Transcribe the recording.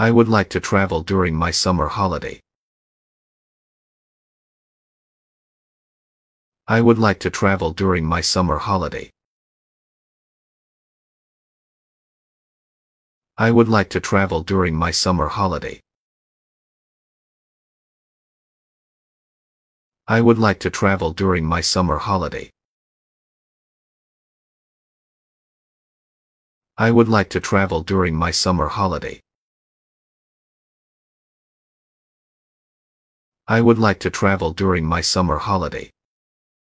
I would like to travel during my summer holiday. I would like to travel during my summer holiday. I would like to travel during my summer holiday. I would like to travel during my summer holiday. I would like to travel during my summer holiday. I would like to travel during my summer holiday.